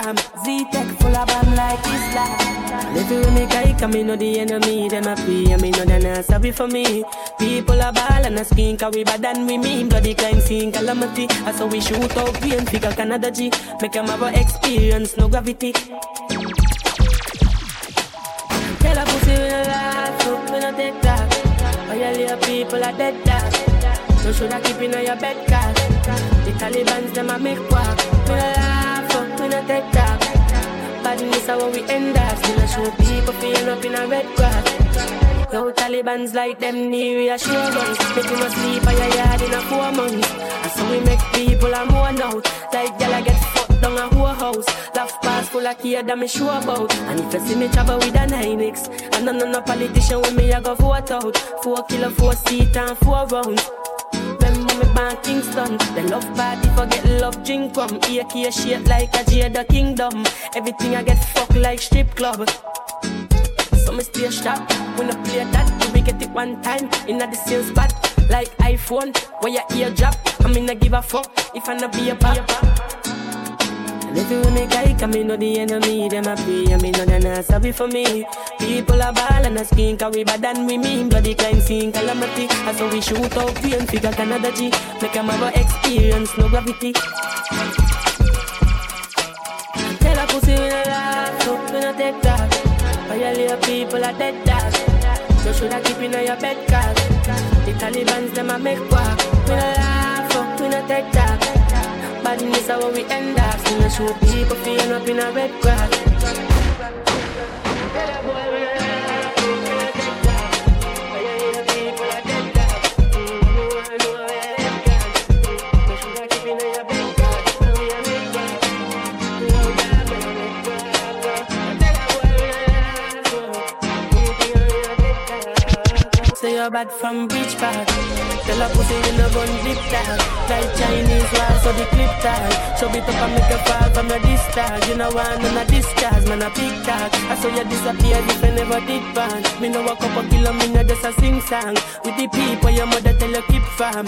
you fam. Z-Tech full of bomb like Islam. Live with me guy, come me know the enemy, them a free, and me know they not sorry for me. People are ball and a skin, cause we bad than we mean. Bloody crime scene, calamity. I saw we shoot out green, figure Canada G. Make them have a experience, no gravity. Tell a pussy we no laugh, so we no take that. All your little people are dead that. So should I keep in your bed cat? The Taliban's them a make walk. We no laugh, we no take that. Badness how we end up. Still a show people feeling up in a red grass. Yo, Taliban's like them near reassurance. Make no sleep on your yard in a four months. And so we make people a more out. Like gyal a get fucked down a whole house. Laugh pass full of kid that me sure about. And if you see me travel with a 9X, and no, no, no politician with me, I go vote out. Four kilo, four seat and four rounds. Me born Kingston The love party forget love drink from AK shape like a Jada Kingdom. Everything I get fucked like strip club. So me stay sharp When I play that. We get it one time In the same spot. Like iPhone Where your ear drop. I mean I give a fuck If I not be a pop and if you make guy come, me know the enemy, them a pray, and me know they not sorry for me. People are ball and a skin, cause we bad than we mean. Bloody crime scene, calamity. And so we shoot out pain, figure Canada G. Make them have a experience, no gravity. Tell a pussy we no laugh, so we no take that. All your little people are dead that. You shoulda keep in your bed, cause the Taliban's them a make walk. We no laugh, so we no take that. Badness how we end up. See me show people feeling up in a red grass. Bad from beach park. Tell a pussy you no gun dip tag. Like Chinese war, so the clip tag. Show it up and make a fall from your disc tag. You know one on a discharge, man a big tag. I saw you disappear if you never did ban. Me know a couple kilo, me know just a sing song. With the people your mother tell you keep fam.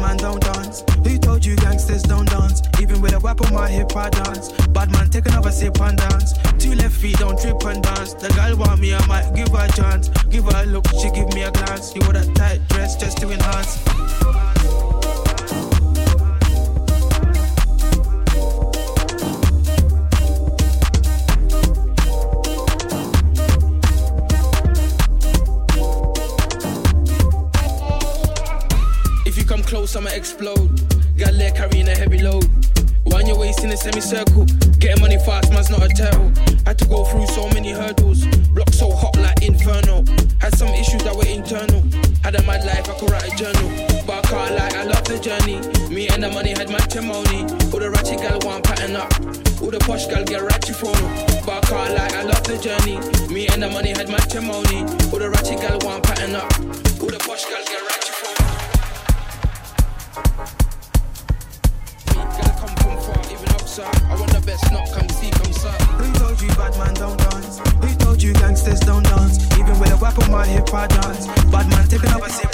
Man don't dance. Who told you gangsters don't dance? Even with a whip on my hip, I dance. Bad man, take another sip and dance. Two left feet, don't trip and dance. The girl want me, I might give her a chance. Give her a look, she give me a glance. You wore that tight dress just to enhance. I'ma explode. Got leg carrying a heavy load. Why your waist in a semicircle. Getting money fast, man's not a turtle. Had to go through so many hurdles. Block so hot like inferno. Had some issues that were internal. Had a mad life, I could write a journal. But I can't lie, I love the journey. Me and the money had matrimony. All the ratchet gal want pattern up. All the posh gal get ratchet for But I can't lie, I love the journey. Me and the money had matrimony. All the ratchet gal want pattern up. All the posh gal get sir. I want the best, not come see, come sir. Who told you bad man don't dance? Who told you gangsters don't dance? Even with a weapon, my hip, I dance. Bad man, taking up a seat.